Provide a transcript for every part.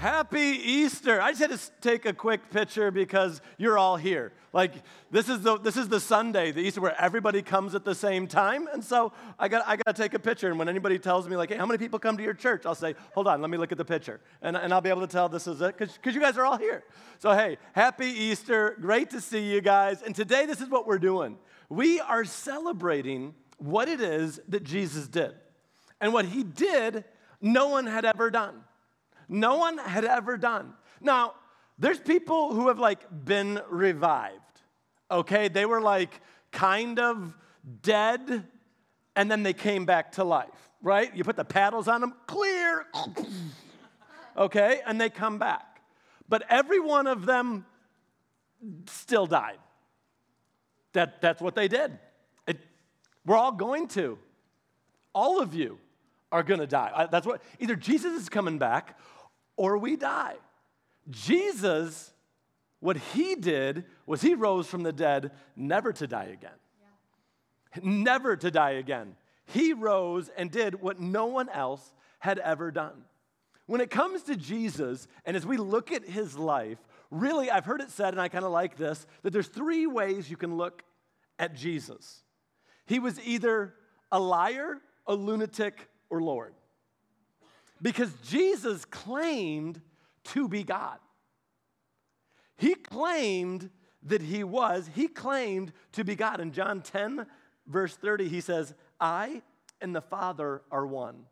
Happy Easter. I just had to take a quick picture because you're all here. Like this is the this is the Sunday, the Easter where everybody comes at the same time. And so I got I got to take a picture and when anybody tells me like, "Hey, how many people come to your church?" I'll say, "Hold on, let me look at the picture." And and I'll be able to tell this is it cuz cuz you guys are all here. So hey, happy Easter. Great to see you guys. And today this is what we're doing. We are celebrating what it is that Jesus did. And what he did, no one had ever done no one had ever done. Now, there's people who have like been revived, okay? They were like kind of dead and then they came back to life, right? You put the paddles on them, clear, okay? And they come back. But every one of them still died. That, that's what they did. It, we're all going to. All of you are going to die. That's what either Jesus is coming back or we die. Jesus, what he did was he rose from the dead never to die again. Yeah. Never to die again. He rose and did what no one else had ever done. When it comes to Jesus, and as we look at his life, really, I've heard it said, and I kind of like this, that there's three ways you can look at Jesus. He was either a liar, a lunatic, or Lord. Because Jesus claimed to be God. He claimed that he was, he claimed to be God. In John 10, verse 30, he says, I and the Father are one.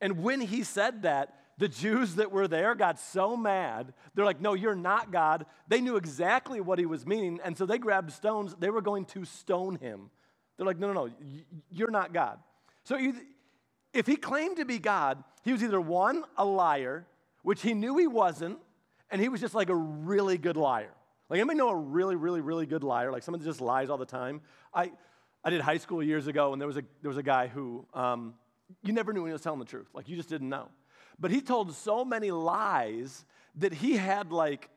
And when he said that, the Jews that were there got so mad. They're like, No, you're not God. They knew exactly what he was meaning. And so they grabbed stones. They were going to stone him. They're like, No, no, no, you're not God. So if he claimed to be God, he was either one, a liar, which he knew he wasn't, and he was just like a really good liar. Like, anybody know a really, really, really good liar? Like someone that just lies all the time? I, I did high school years ago, and there was a, there was a guy who um, you never knew when he was telling the truth. Like, you just didn't know. But he told so many lies that he had like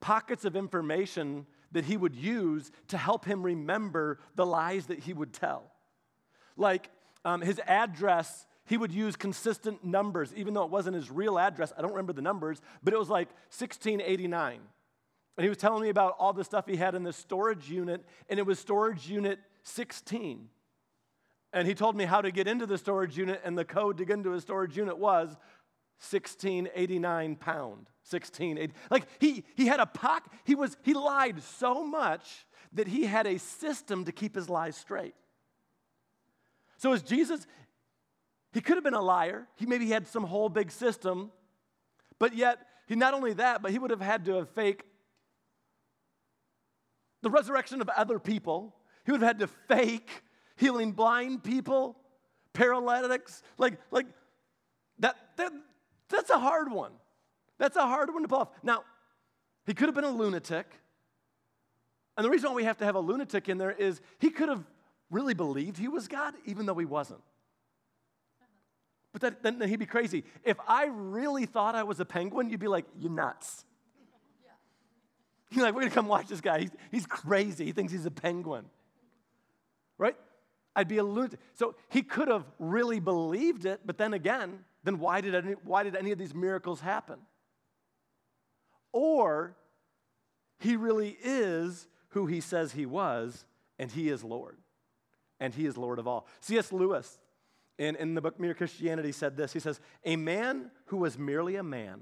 pockets of information that he would use to help him remember the lies that he would tell. Like, um, his address, he would use consistent numbers, even though it wasn't his real address. I don't remember the numbers, but it was like 1689. And he was telling me about all the stuff he had in this storage unit, and it was storage unit 16. And he told me how to get into the storage unit, and the code to get into his storage unit was 1689 pound. 1680. Like he he had a pocket, he was he lied so much that he had a system to keep his lies straight. So as Jesus, he could have been a liar. He maybe had some whole big system, but yet he not only that, but he would have had to have fake the resurrection of other people. He would have had to fake healing blind people, paralytics, like like that, that that's a hard one. That's a hard one to pull off. Now, he could have been a lunatic. And the reason why we have to have a lunatic in there is he could have really believed he was God, even though he wasn't. But that, then he'd be crazy. If I really thought I was a penguin, you'd be like, you're nuts. You're like, we're gonna come watch this guy. He's, he's crazy. He thinks he's a penguin. Right? I'd be a lunatic. So he could have really believed it, but then again, then why did any, why did any of these miracles happen? Or he really is who he says he was, and he is Lord and he is Lord of all. C.S. Lewis, in, in the book Mere Christianity, said this He says, A man who was merely a man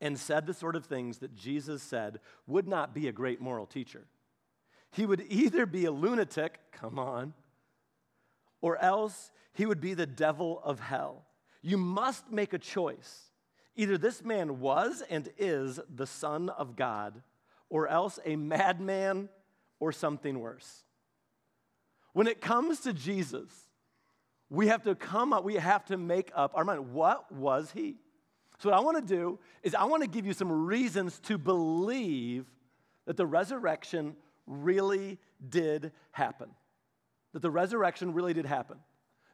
and said the sort of things that Jesus said would not be a great moral teacher. He would either be a lunatic, come on, or else he would be the devil of hell. You must make a choice. Either this man was and is the Son of God, or else a madman or something worse. When it comes to Jesus, we have to come up, we have to make up our mind. What was he? So, what I want to do is, I want to give you some reasons to believe that the resurrection really did happen. That the resurrection really did happen.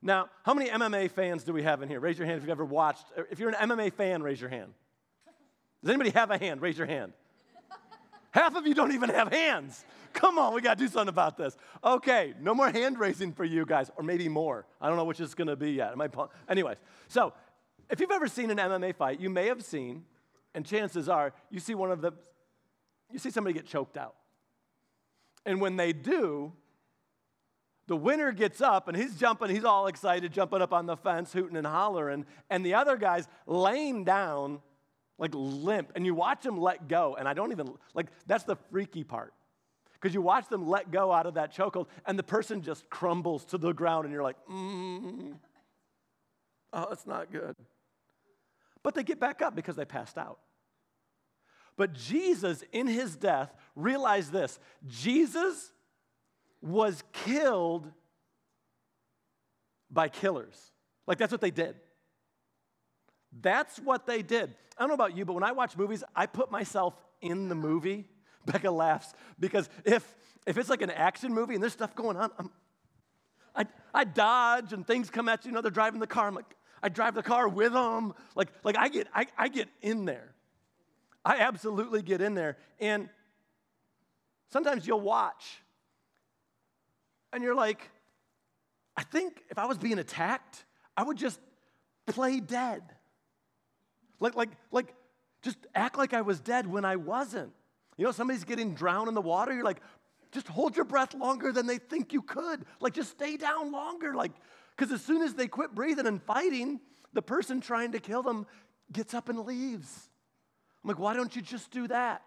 Now, how many MMA fans do we have in here? Raise your hand if you've ever watched. If you're an MMA fan, raise your hand. Does anybody have a hand? Raise your hand. Half of you don't even have hands. Come on, we got to do something about this. Okay, no more hand raising for you guys, or maybe more. I don't know which it's going to be yet. Am I, pun- anyways, so if you've ever seen an MMA fight, you may have seen, and chances are you see one of the, you see somebody get choked out. And when they do, the winner gets up and he's jumping, he's all excited, jumping up on the fence, hooting and hollering, and the other guy's laying down like limp, and you watch them let go, and I don't even, like, that's the freaky part. Because you watch them let go out of that chokehold, and the person just crumbles to the ground, and you're like, mm, oh, that's not good. But they get back up because they passed out. But Jesus, in his death, realized this Jesus was killed by killers. Like, that's what they did. That's what they did. I don't know about you, but when I watch movies, I put myself in the movie. Becca laughs because if, if it's like an action movie and there's stuff going on, I'm, I, I dodge and things come at you. You know, they're driving the car. I'm like, I drive the car with them. Like, like I, get, I, I get in there. I absolutely get in there. And sometimes you'll watch and you're like, I think if I was being attacked, I would just play dead. Like, like, like, just act like I was dead when I wasn't. You know, somebody's getting drowned in the water, you're like, just hold your breath longer than they think you could. Like, just stay down longer. Like, because as soon as they quit breathing and fighting, the person trying to kill them gets up and leaves. I'm like, why don't you just do that?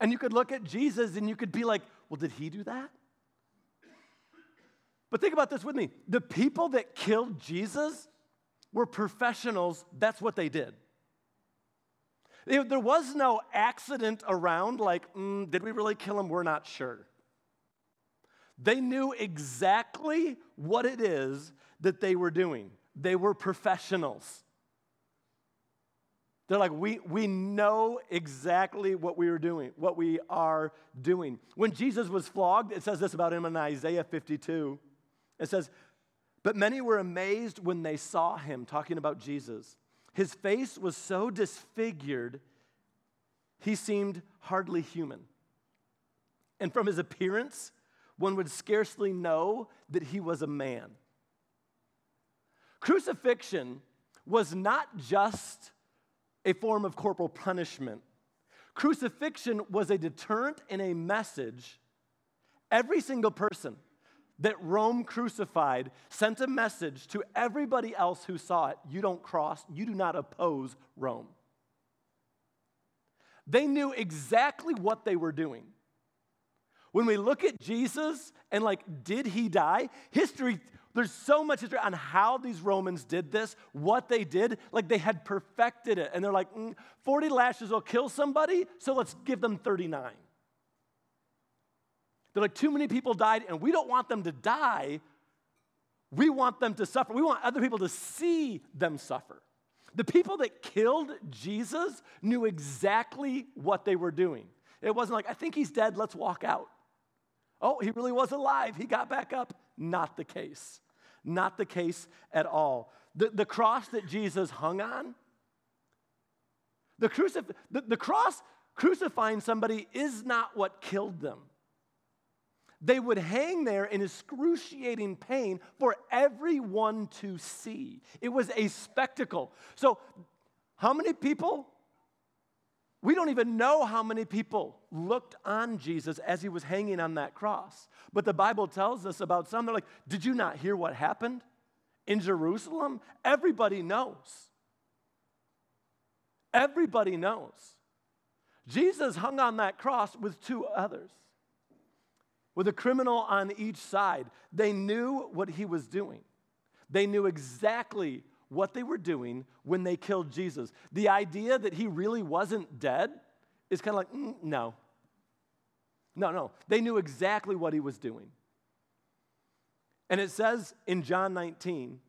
And you could look at Jesus and you could be like, well, did he do that? But think about this with me. The people that killed Jesus were professionals, that's what they did. There was no accident around, like, mm, did we really kill him? We're not sure. They knew exactly what it is that they were doing. They were professionals. They're like, we, we know exactly what we were doing, what we are doing. When Jesus was flogged, it says this about him in Isaiah 52. It says, but many were amazed when they saw him, talking about Jesus. His face was so disfigured, he seemed hardly human. And from his appearance, one would scarcely know that he was a man. Crucifixion was not just a form of corporal punishment, crucifixion was a deterrent and a message. Every single person that Rome crucified sent a message to everybody else who saw it you don't cross, you do not oppose Rome. They knew exactly what they were doing. When we look at Jesus and, like, did he die? History, there's so much history on how these Romans did this, what they did. Like, they had perfected it. And they're like, mm, 40 lashes will kill somebody, so let's give them 39. They're like, too many people died, and we don't want them to die. We want them to suffer. We want other people to see them suffer. The people that killed Jesus knew exactly what they were doing. It wasn't like, I think he's dead, let's walk out. Oh, he really was alive, he got back up. Not the case. Not the case at all. The, the cross that Jesus hung on, the, crucif- the, the cross crucifying somebody is not what killed them. They would hang there in excruciating pain for everyone to see. It was a spectacle. So, how many people? We don't even know how many people looked on Jesus as he was hanging on that cross. But the Bible tells us about some. They're like, Did you not hear what happened in Jerusalem? Everybody knows. Everybody knows. Jesus hung on that cross with two others with a criminal on each side. They knew what he was doing. They knew exactly what they were doing when they killed Jesus. The idea that he really wasn't dead is kind of like, mm, no. No, no. They knew exactly what he was doing. And it says in John 19,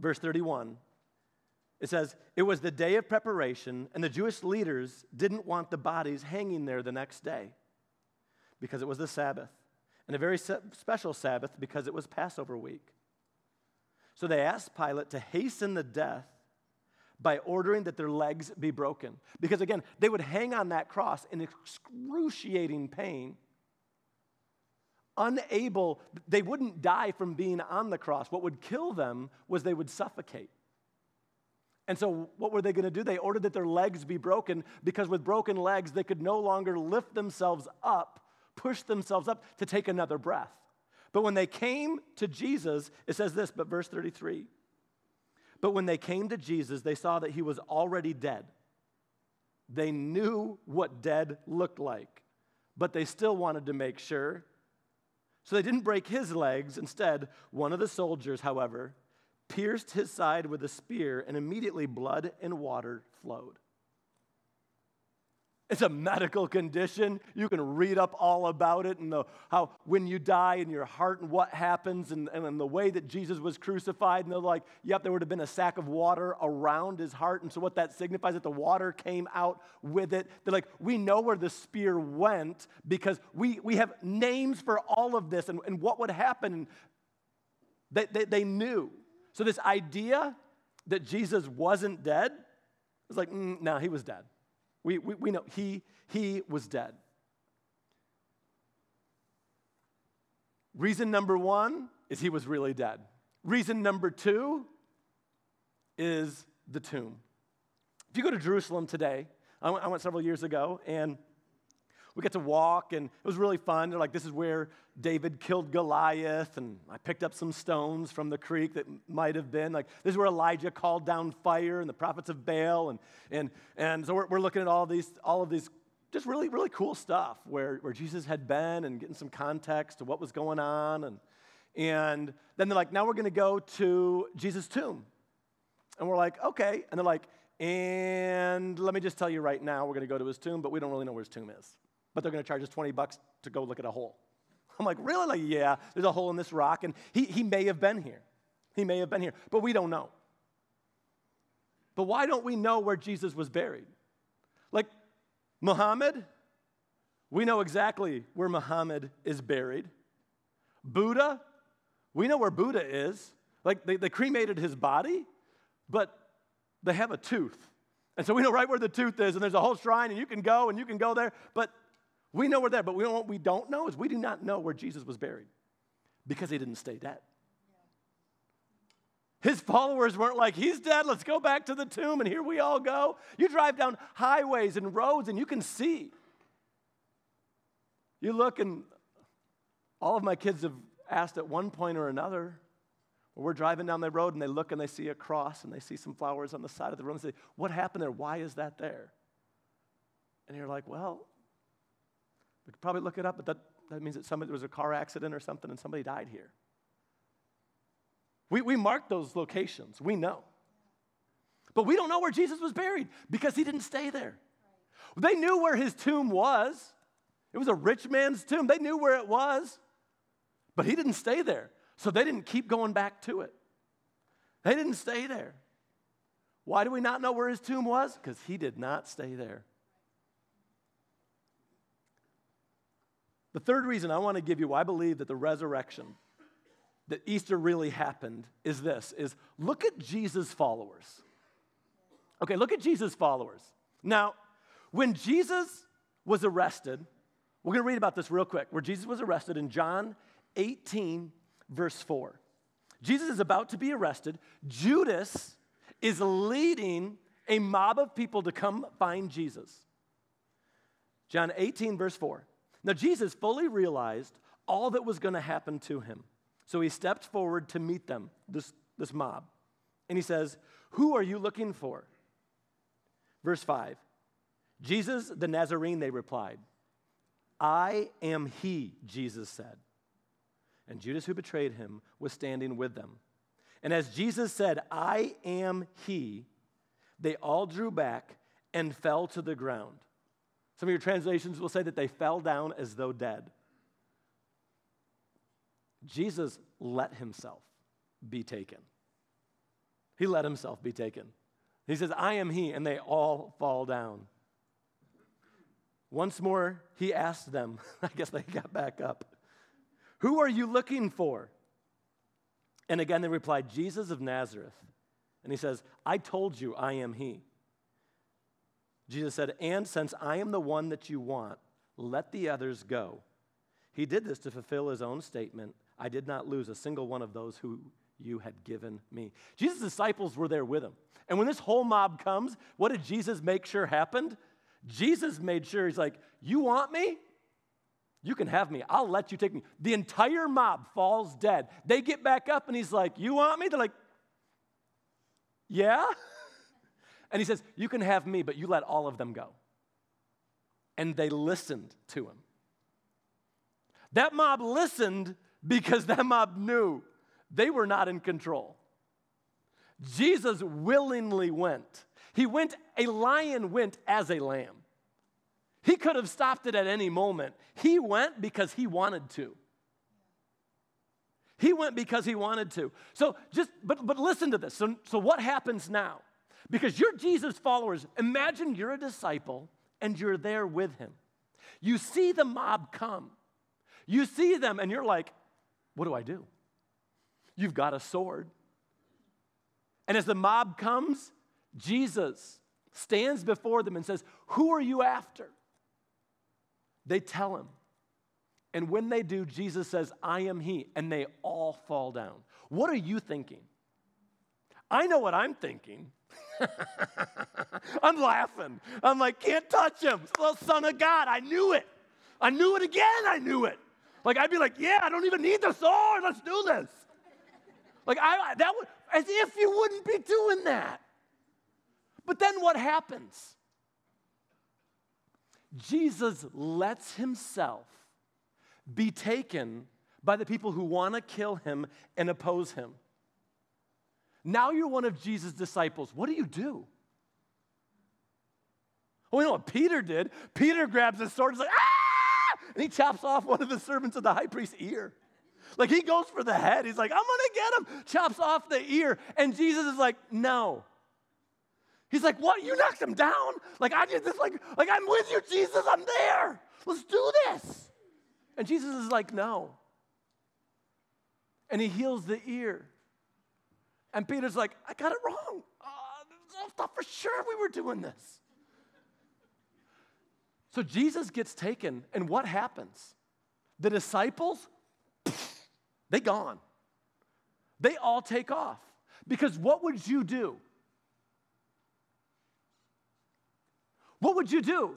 verse 31, it says, It was the day of preparation, and the Jewish leaders didn't want the bodies hanging there the next day because it was the Sabbath, and a very special Sabbath because it was Passover week. So they asked Pilate to hasten the death by ordering that their legs be broken. Because again, they would hang on that cross in excruciating pain, unable, they wouldn't die from being on the cross. What would kill them was they would suffocate. And so, what were they going to do? They ordered that their legs be broken because with broken legs, they could no longer lift themselves up, push themselves up to take another breath. But when they came to Jesus, it says this, but verse 33 But when they came to Jesus, they saw that he was already dead. They knew what dead looked like, but they still wanted to make sure. So they didn't break his legs. Instead, one of the soldiers, however, pierced his side with a spear, and immediately blood and water flowed. It's a medical condition. You can read up all about it and the, how when you die in your heart and what happens and, and the way that Jesus was crucified. And they're like, yep, there would have been a sack of water around his heart. And so what that signifies that the water came out with it. They're like, we know where the spear went because we, we have names for all of this and, and what would happen. They, they, they knew. So, this idea that Jesus wasn't dead is like, mm, no, he was dead. We, we, we know he, he was dead. Reason number one is he was really dead. Reason number two is the tomb. If you go to Jerusalem today, I went, I went several years ago, and we got to walk, and it was really fun. They're like, this is where David killed Goliath, and I picked up some stones from the creek that might have been. Like, this is where Elijah called down fire, and the prophets of Baal, and, and, and so we're, we're looking at all, these, all of these just really, really cool stuff where, where Jesus had been and getting some context to what was going on. And, and then they're like, now we're going to go to Jesus' tomb. And we're like, okay. And they're like, and let me just tell you right now, we're going to go to his tomb, but we don't really know where his tomb is but they're going to charge us 20 bucks to go look at a hole. I'm like, really? Like, yeah, there's a hole in this rock, and he, he may have been here. He may have been here, but we don't know. But why don't we know where Jesus was buried? Like Muhammad, we know exactly where Muhammad is buried. Buddha, we know where Buddha is. Like they, they cremated his body, but they have a tooth. And so we know right where the tooth is, and there's a whole shrine, and you can go and you can go there, but we know we're there, but we what we don't know is we do not know where Jesus was buried because he didn't stay dead. His followers weren't like, he's dead, let's go back to the tomb, and here we all go. You drive down highways and roads and you can see. You look, and all of my kids have asked at one point or another, we're driving down the road and they look and they see a cross and they see some flowers on the side of the road and say, What happened there? Why is that there? And you're like, Well, we could probably look it up, but that, that means that somebody, there was a car accident or something and somebody died here. We, we mark those locations, we know. But we don't know where Jesus was buried because he didn't stay there. They knew where his tomb was. It was a rich man's tomb. They knew where it was, but he didn't stay there. So they didn't keep going back to it. They didn't stay there. Why do we not know where his tomb was? Because he did not stay there. The third reason I want to give you why I believe that the resurrection, that Easter really happened, is this is look at Jesus' followers. Okay, look at Jesus' followers. Now, when Jesus was arrested, we're going to read about this real quick. Where Jesus was arrested in John 18, verse 4. Jesus is about to be arrested. Judas is leading a mob of people to come find Jesus. John 18, verse 4. Now, Jesus fully realized all that was going to happen to him. So he stepped forward to meet them, this, this mob. And he says, Who are you looking for? Verse 5 Jesus the Nazarene, they replied. I am he, Jesus said. And Judas, who betrayed him, was standing with them. And as Jesus said, I am he, they all drew back and fell to the ground. Some of your translations will say that they fell down as though dead. Jesus let himself be taken. He let himself be taken. He says, I am he, and they all fall down. Once more, he asked them, I guess they got back up, Who are you looking for? And again, they replied, Jesus of Nazareth. And he says, I told you I am he. Jesus said, And since I am the one that you want, let the others go. He did this to fulfill his own statement I did not lose a single one of those who you had given me. Jesus' disciples were there with him. And when this whole mob comes, what did Jesus make sure happened? Jesus made sure, he's like, You want me? You can have me. I'll let you take me. The entire mob falls dead. They get back up and he's like, You want me? They're like, Yeah? And he says, You can have me, but you let all of them go. And they listened to him. That mob listened because that mob knew they were not in control. Jesus willingly went. He went, a lion went as a lamb. He could have stopped it at any moment. He went because he wanted to. He went because he wanted to. So just, but, but listen to this. So, so what happens now? Because you're Jesus' followers. Imagine you're a disciple and you're there with him. You see the mob come. You see them and you're like, what do I do? You've got a sword. And as the mob comes, Jesus stands before them and says, Who are you after? They tell him. And when they do, Jesus says, I am he. And they all fall down. What are you thinking? I know what I'm thinking. I'm laughing. I'm like, can't touch him. The Son of God. I knew it. I knew it again. I knew it. Like, I'd be like, yeah, I don't even need the sword. Oh, let's do this. Like, I, that would, as if you wouldn't be doing that. But then what happens? Jesus lets himself be taken by the people who want to kill him and oppose him. Now you're one of Jesus' disciples. What do you do? Well, we know what Peter did. Peter grabs his sword and like, ah! And he chops off one of the servants of the high priest's ear. Like he goes for the head. He's like, I'm gonna get him. Chops off the ear. And Jesus is like, no. He's like, what? You knocked him down? Like I did this, like, like I'm with you, Jesus. I'm there. Let's do this. And Jesus is like, no. And he heals the ear. And Peter's like, I got it wrong. Uh, I thought for sure we were doing this. So Jesus gets taken, and what happens? The disciples, they gone. They all take off. Because what would you do? What would you do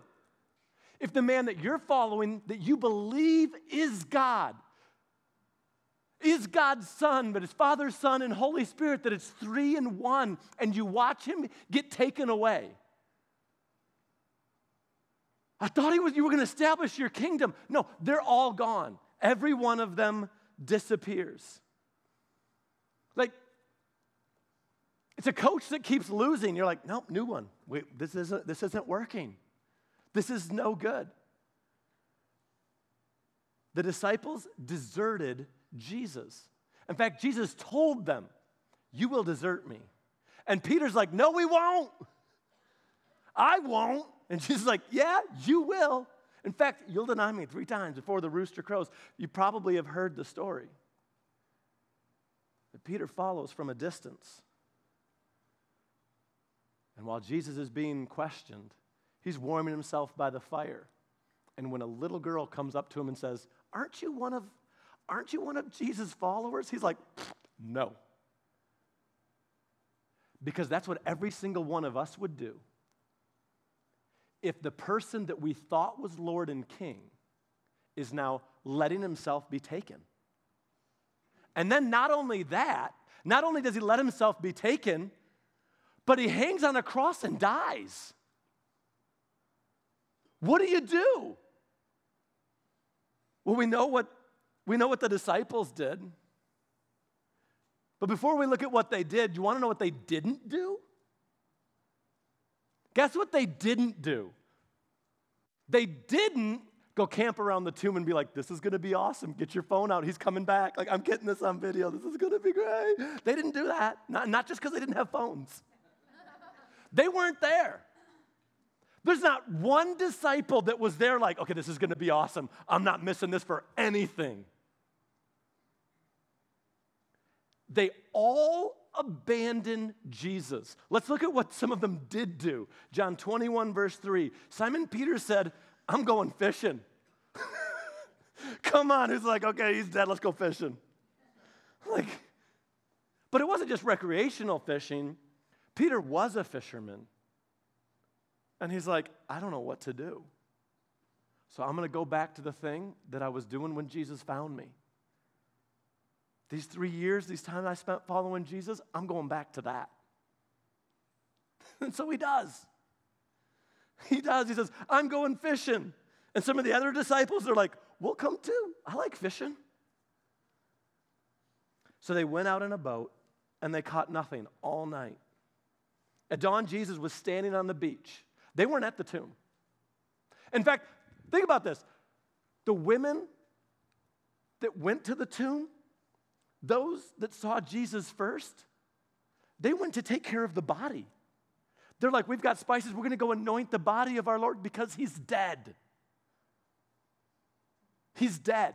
if the man that you're following, that you believe is God, is God's Son, but His Father, Son, and Holy Spirit, that it's three in one, and you watch Him get taken away? I thought he was, you were going to establish your kingdom. No, they're all gone. Every one of them disappears. Like, it's a coach that keeps losing. You're like, nope, new one. Wait, this isn't, this isn't working. This is no good. The disciples deserted Jesus. In fact, Jesus told them, You will desert me. And Peter's like, No, we won't. I won't. And Jesus is like, Yeah, you will. In fact, you'll deny me three times before the rooster crows. You probably have heard the story. But Peter follows from a distance. And while Jesus is being questioned, he's warming himself by the fire. And when a little girl comes up to him and says, Aren't you one of Aren't you one of Jesus' followers? He's like, No. Because that's what every single one of us would do. If the person that we thought was Lord and King is now letting himself be taken. And then not only that, not only does he let himself be taken, but he hangs on a cross and dies. What do you do? Well, we know what we know what the disciples did. But before we look at what they did, you want to know what they didn't do? Guess what they didn't do? They didn't go camp around the tomb and be like, this is gonna be awesome. Get your phone out. He's coming back. Like, I'm getting this on video. This is gonna be great. They didn't do that. Not, not just because they didn't have phones, they weren't there. There's not one disciple that was there, like, okay, this is gonna be awesome. I'm not missing this for anything. They all abandon Jesus. Let's look at what some of them did do. John 21, verse 3. Simon Peter said, I'm going fishing. Come on, who's like, okay, he's dead, let's go fishing. Like, but it wasn't just recreational fishing. Peter was a fisherman. And he's like, I don't know what to do. So I'm going to go back to the thing that I was doing when Jesus found me. These three years, these times I spent following Jesus, I'm going back to that. and so he does. He does. He says, I'm going fishing. And some of the other disciples are like, We'll come too. I like fishing. So they went out in a boat and they caught nothing all night. At dawn, Jesus was standing on the beach. They weren't at the tomb. In fact, think about this the women that went to the tomb, those that saw Jesus first, they went to take care of the body. They're like, We've got spices, we're gonna go anoint the body of our Lord because he's dead. He's dead.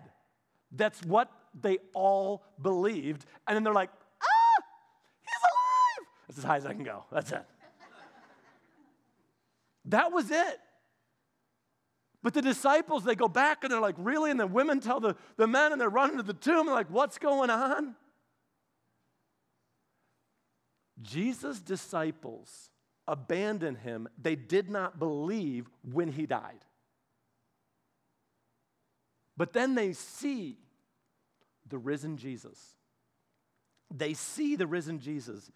That's what they all believed. And then they're like, Ah, he's alive. That's as high as I can go. That's it. that was it. But the disciples, they go back and they're like, Really? And the women tell the, the men and they're running to the tomb. They're like, What's going on? Jesus' disciples abandoned him. They did not believe when he died. But then they see the risen Jesus. They see the risen Jesus.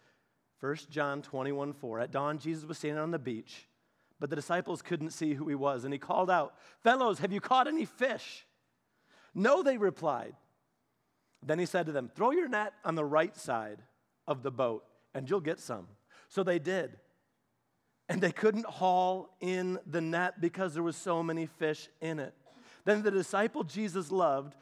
1 John 21 4. At dawn, Jesus was standing on the beach, but the disciples couldn't see who he was. And he called out, Fellows, have you caught any fish? No, they replied. Then he said to them, Throw your net on the right side of the boat, and you'll get some. So they did. And they couldn't haul in the net because there was so many fish in it. Then the disciple Jesus loved,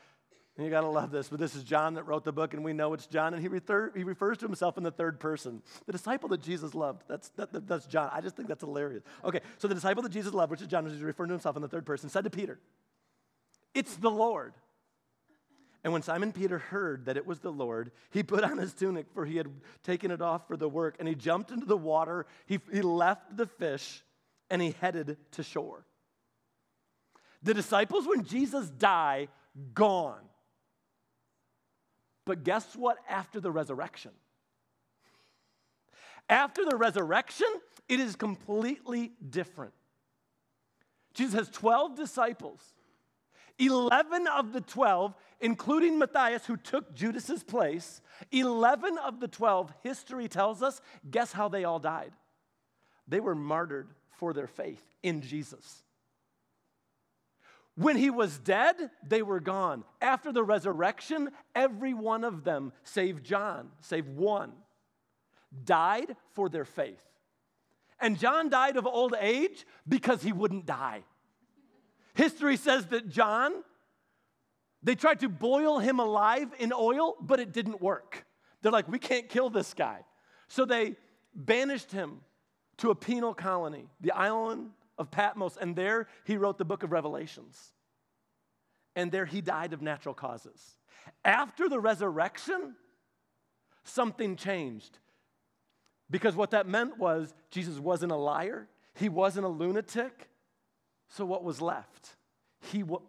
and you got to love this, but this is John that wrote the book, and we know it's John, and he, he refers to himself in the third person. The disciple that Jesus loved, that's, that, that, that's John. I just think that's hilarious. Okay, so the disciple that Jesus loved, which is John, is referring to himself in the third person, said to Peter, It's the Lord. And when Simon Peter heard that it was the Lord, he put on his tunic, for he had taken it off for the work, and he jumped into the water. He, he left the fish, and he headed to shore. The disciples, when Jesus died, gone. But guess what after the resurrection? After the resurrection, it is completely different. Jesus has 12 disciples. 11 of the 12, including Matthias, who took Judas's place, 11 of the 12, history tells us, guess how they all died? They were martyred for their faith in Jesus. When he was dead, they were gone. After the resurrection, every one of them, save John, save one, died for their faith. And John died of old age because he wouldn't die. History says that John, they tried to boil him alive in oil, but it didn't work. They're like, we can't kill this guy. So they banished him to a penal colony, the island of Patmos, and there he wrote the book of Revelations. And there he died of natural causes. After the resurrection, something changed. Because what that meant was Jesus wasn't a liar, he wasn't a lunatic. So what was left? He was,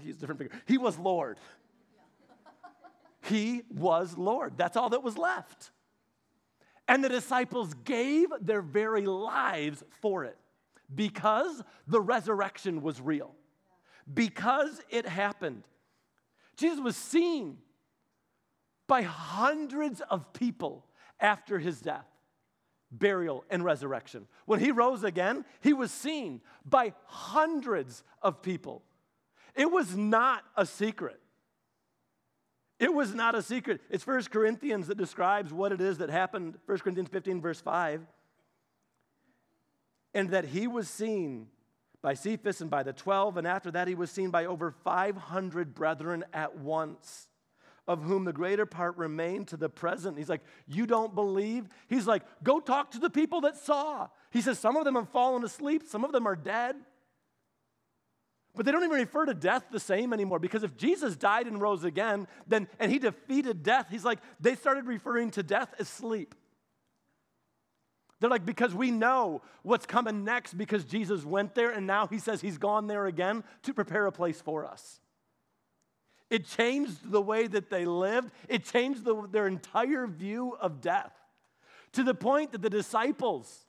he's different figure. He was Lord. he was Lord. That's all that was left. And the disciples gave their very lives for it because the resurrection was real, because it happened. Jesus was seen by hundreds of people after his death, burial, and resurrection. When he rose again, he was seen by hundreds of people. It was not a secret. It was not a secret. It's First Corinthians that describes what it is that happened, First Corinthians 15, verse 5 and that he was seen by Cephas and by the 12, and after that he was seen by over 500 brethren at once, of whom the greater part remain to the present. He's like, You don't believe? He's like, Go talk to the people that saw. He says, Some of them have fallen asleep, some of them are dead. But they don't even refer to death the same anymore because if Jesus died and rose again, then and he defeated death, he's like, they started referring to death as sleep. They're like, because we know what's coming next because Jesus went there and now he says he's gone there again to prepare a place for us. It changed the way that they lived, it changed the, their entire view of death to the point that the disciples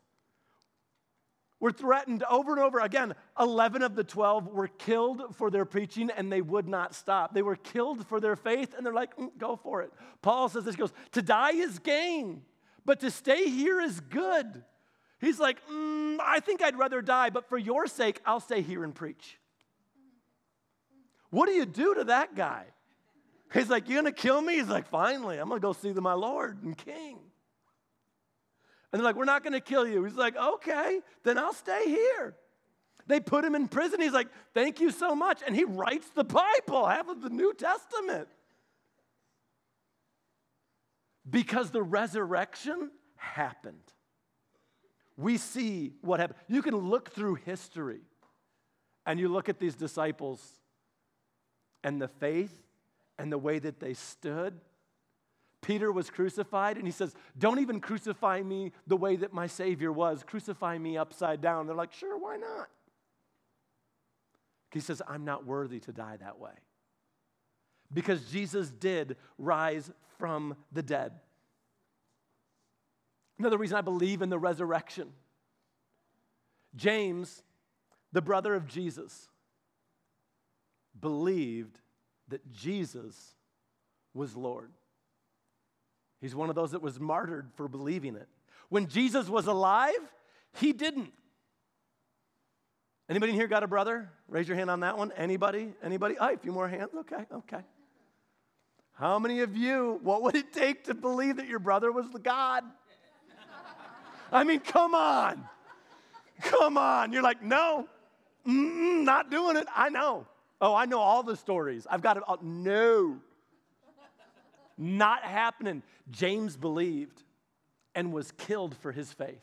were threatened over and over again. 11 of the 12 were killed for their preaching and they would not stop. They were killed for their faith and they're like, mm, go for it. Paul says this, goes, to die is gain, but to stay here is good. He's like, mm, I think I'd rather die, but for your sake, I'll stay here and preach. What do you do to that guy? He's like, You're gonna kill me? He's like, Finally, I'm gonna go see my Lord and King. And they're like, We're not gonna kill you. He's like, Okay, then I'll stay here. They put him in prison. He's like, Thank you so much. And he writes the Bible, half of the New Testament. Because the resurrection happened. We see what happened. You can look through history and you look at these disciples and the faith and the way that they stood. Peter was crucified, and he says, Don't even crucify me the way that my Savior was. Crucify me upside down. They're like, Sure, why not? He says, I'm not worthy to die that way. Because Jesus did rise from the dead. Another reason I believe in the resurrection. James, the brother of Jesus, believed that Jesus was Lord. He's one of those that was martyred for believing it. When Jesus was alive, he didn't. Anybody in here got a brother? Raise your hand on that one. Anybody? Anybody? Oh, a few more hands. Okay, okay. How many of you, what would it take to believe that your brother was the God? I mean, come on. Come on. You're like, no, not doing it. I know. Oh, I know all the stories. I've got it all. No. Not happening. James believed and was killed for his faith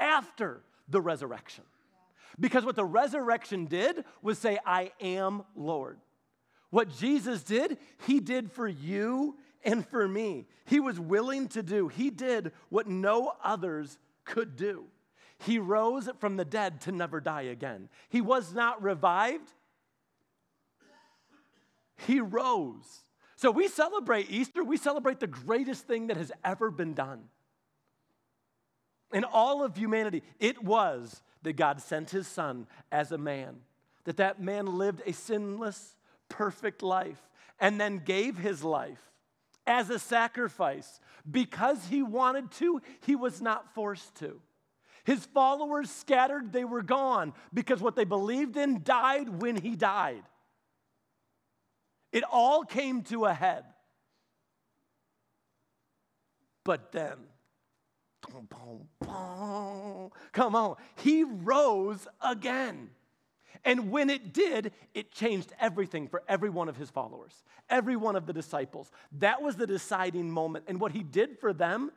after the resurrection. Because what the resurrection did was say, I am Lord. What Jesus did, he did for you and for me. He was willing to do, he did what no others could do. He rose from the dead to never die again. He was not revived, he rose. So we celebrate Easter, we celebrate the greatest thing that has ever been done. In all of humanity, it was that God sent his son as a man, that that man lived a sinless, perfect life, and then gave his life as a sacrifice. Because he wanted to, he was not forced to. His followers scattered, they were gone because what they believed in died when he died. It all came to a head. But then, boom, boom, boom, come on, he rose again. And when it did, it changed everything for every one of his followers, every one of the disciples. That was the deciding moment. And what he did for them,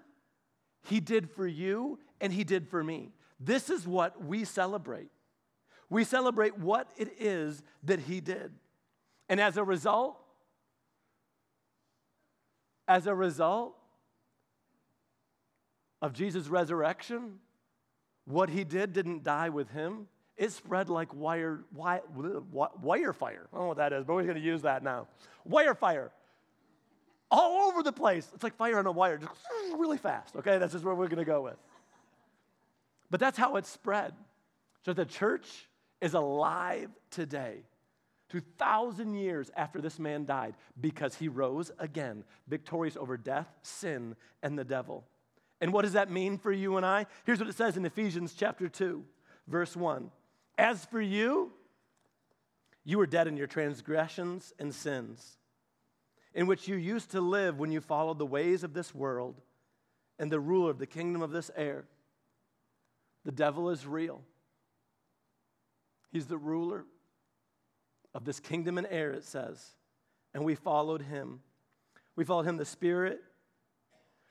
he did for you, and he did for me. This is what we celebrate. We celebrate what it is that he did. And as a result, as a result of Jesus' resurrection, what he did didn't die with him. It spread like wire, wire, wire fire. I don't know what that is, but we're going to use that now. Wire fire. All over the place. It's like fire on a wire, just really fast. Okay, that's just where we're going to go with. But that's how it spread. So the church is alive today 2,000 years after this man died because he rose again, victorious over death, sin, and the devil. And what does that mean for you and I? Here's what it says in Ephesians chapter 2, verse 1. As for you, you were dead in your transgressions and sins, in which you used to live when you followed the ways of this world and the ruler of the kingdom of this air. The devil is real. He's the ruler of this kingdom and air, it says. And we followed him. We followed him, the Spirit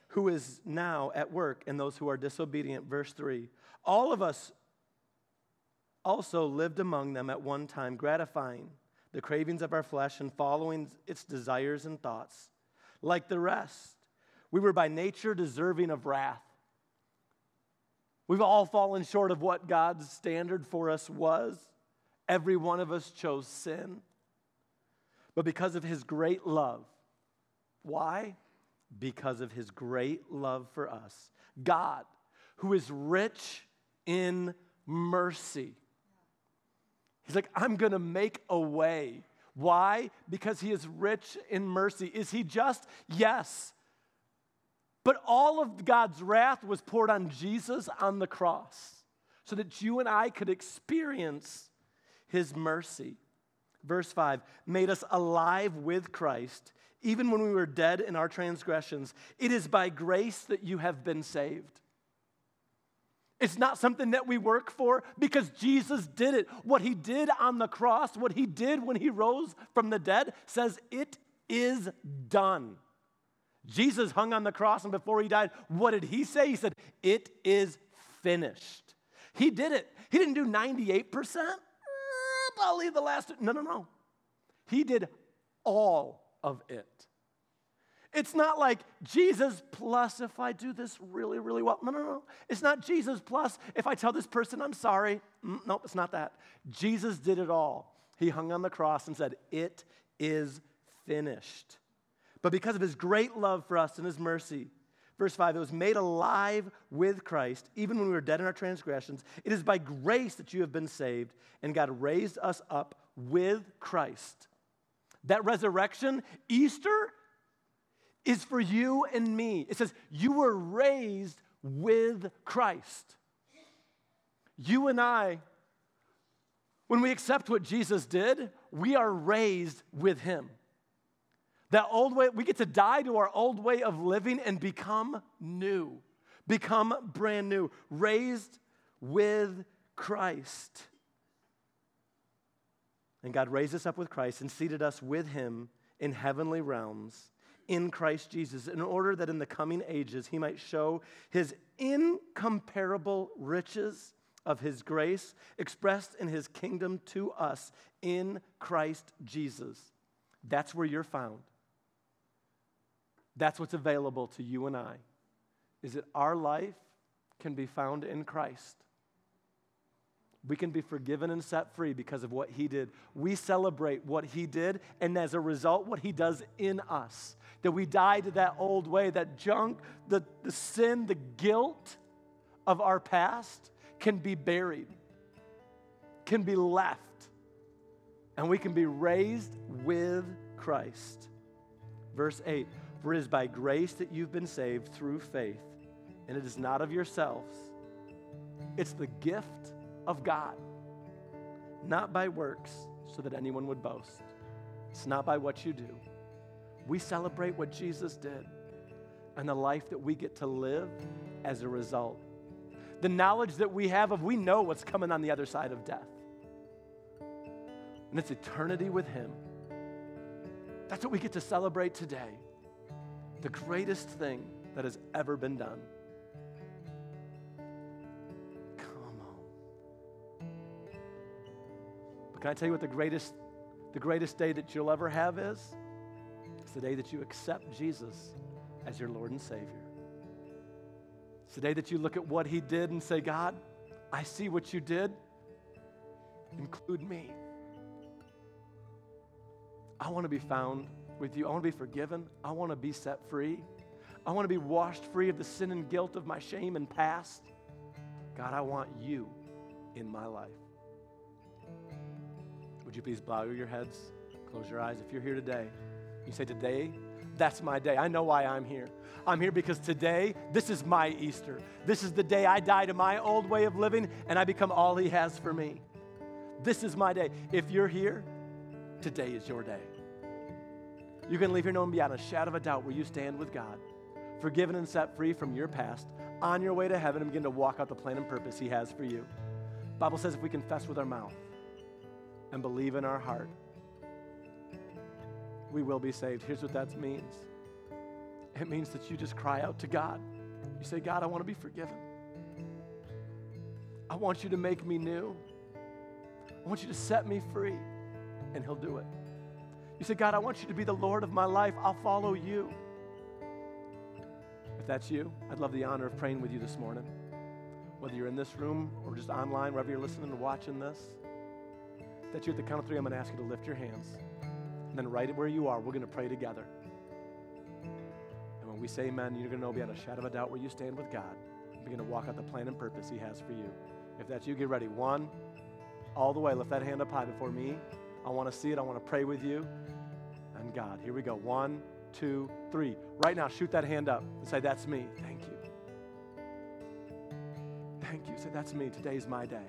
who is now at work in those who are disobedient. Verse 3. All of us also lived among them at one time, gratifying the cravings of our flesh and following its desires and thoughts. Like the rest, we were by nature deserving of wrath. We've all fallen short of what God's standard for us was. Every one of us chose sin. But because of his great love, why? Because of his great love for us. God, who is rich in mercy, He's like, I'm going to make a way. Why? Because he is rich in mercy. Is he just? Yes. But all of God's wrath was poured on Jesus on the cross so that you and I could experience his mercy. Verse 5 made us alive with Christ, even when we were dead in our transgressions. It is by grace that you have been saved. It's not something that we work for because Jesus did it. What he did on the cross, what he did when he rose from the dead, says it is done. Jesus hung on the cross, and before he died, what did he say? He said, It is finished. He did it. He didn't do 98%. I'll leave the last. No, no, no. He did all of it. It's not like Jesus plus if I do this really, really well. No, no, no. It's not Jesus plus if I tell this person I'm sorry. Mm, nope, it's not that. Jesus did it all. He hung on the cross and said, It is finished. But because of his great love for us and his mercy, verse 5, it was made alive with Christ, even when we were dead in our transgressions. It is by grace that you have been saved, and God raised us up with Christ. That resurrection, Easter, is for you and me. It says, You were raised with Christ. You and I, when we accept what Jesus did, we are raised with Him. That old way, we get to die to our old way of living and become new, become brand new, raised with Christ. And God raised us up with Christ and seated us with Him in heavenly realms in Christ Jesus, in order that in the coming ages he might show his incomparable riches of his grace expressed in his kingdom to us in Christ Jesus. That's where you're found. That's what's available to you and I. Is that our life can be found in Christ. We can be forgiven and set free because of what he did. We celebrate what he did, and as a result, what he does in us. That we die to that old way, that junk, the, the sin, the guilt of our past can be buried, can be left, and we can be raised with Christ. Verse 8 For it is by grace that you've been saved through faith, and it is not of yourselves, it's the gift of God, not by works so that anyone would boast. It's not by what you do. We celebrate what Jesus did and the life that we get to live as a result. The knowledge that we have of, we know what's coming on the other side of death. And it's eternity with Him. That's what we get to celebrate today. The greatest thing that has ever been done. Can I tell you what the greatest, the greatest day that you'll ever have is? It's the day that you accept Jesus as your Lord and Savior. It's the day that you look at what He did and say, God, I see what you did. Include me. I want to be found with you. I want to be forgiven. I want to be set free. I want to be washed free of the sin and guilt of my shame and past. God, I want you in my life. Would you please bow your heads, close your eyes? If you're here today, you say, Today, that's my day. I know why I'm here. I'm here because today, this is my Easter. This is the day I die to my old way of living and I become all He has for me. This is my day. If you're here, today is your day. You can leave here knowing beyond a shadow of a doubt where you stand with God, forgiven and set free from your past, on your way to heaven and begin to walk out the plan and purpose He has for you. Bible says if we confess with our mouth and believe in our heart, we will be saved. Here's what that means it means that you just cry out to God. You say, God, I want to be forgiven. I want you to make me new. I want you to set me free. And He'll do it. You say, God, I want you to be the Lord of my life. I'll follow you. If that's you, I'd love the honor of praying with you this morning. Whether you're in this room or just online, wherever you're listening or watching this, if that's you at the count of three, I'm going to ask you to lift your hands. And then, right where you are, we're going to pray together. And when we say amen, you're going to know beyond a shadow of a doubt where you stand with God. Begin to walk out the plan and purpose He has for you. If that's you, get ready. One, all the way. Lift that hand up high before me. I want to see it. I want to pray with you and God. Here we go. One, two, three. Right now, shoot that hand up and say, That's me. Thank you. Thank you. Say, That's me. Today's my day.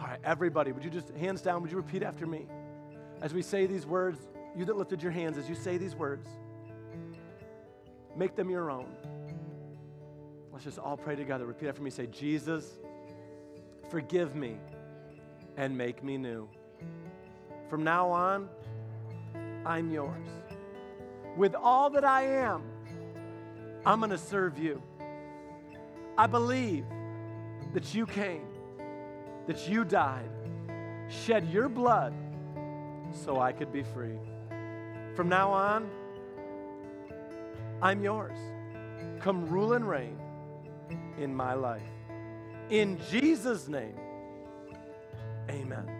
All right, everybody, would you just, hands down, would you repeat after me? As we say these words, you that lifted your hands, as you say these words, make them your own. Let's just all pray together. Repeat after me. Say, Jesus, forgive me and make me new. From now on, I'm yours. With all that I am, I'm going to serve you. I believe that you came, that you died, shed your blood so I could be free. From now on, I'm yours. Come rule and reign in my life. In Jesus' name, amen.